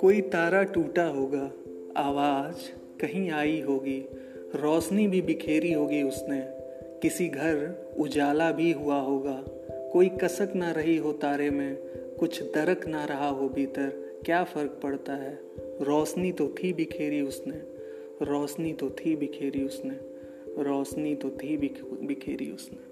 कोई तारा टूटा होगा, आवाज़ कहीं आई होगी, रोशनी भी बिखेरी होगी उसने, किसी घर उजाला भी हुआ होगा, कोई कसक ना रही हो तारे में, कुछ दरक ना रहा हो भीतर, क्या फ़र्क पड़ता है? रोशनी तो थी बिखेरी उसने, रोशनी तो थी बिखेरी उसने, रोशनी तो थी बिखेरी उसने।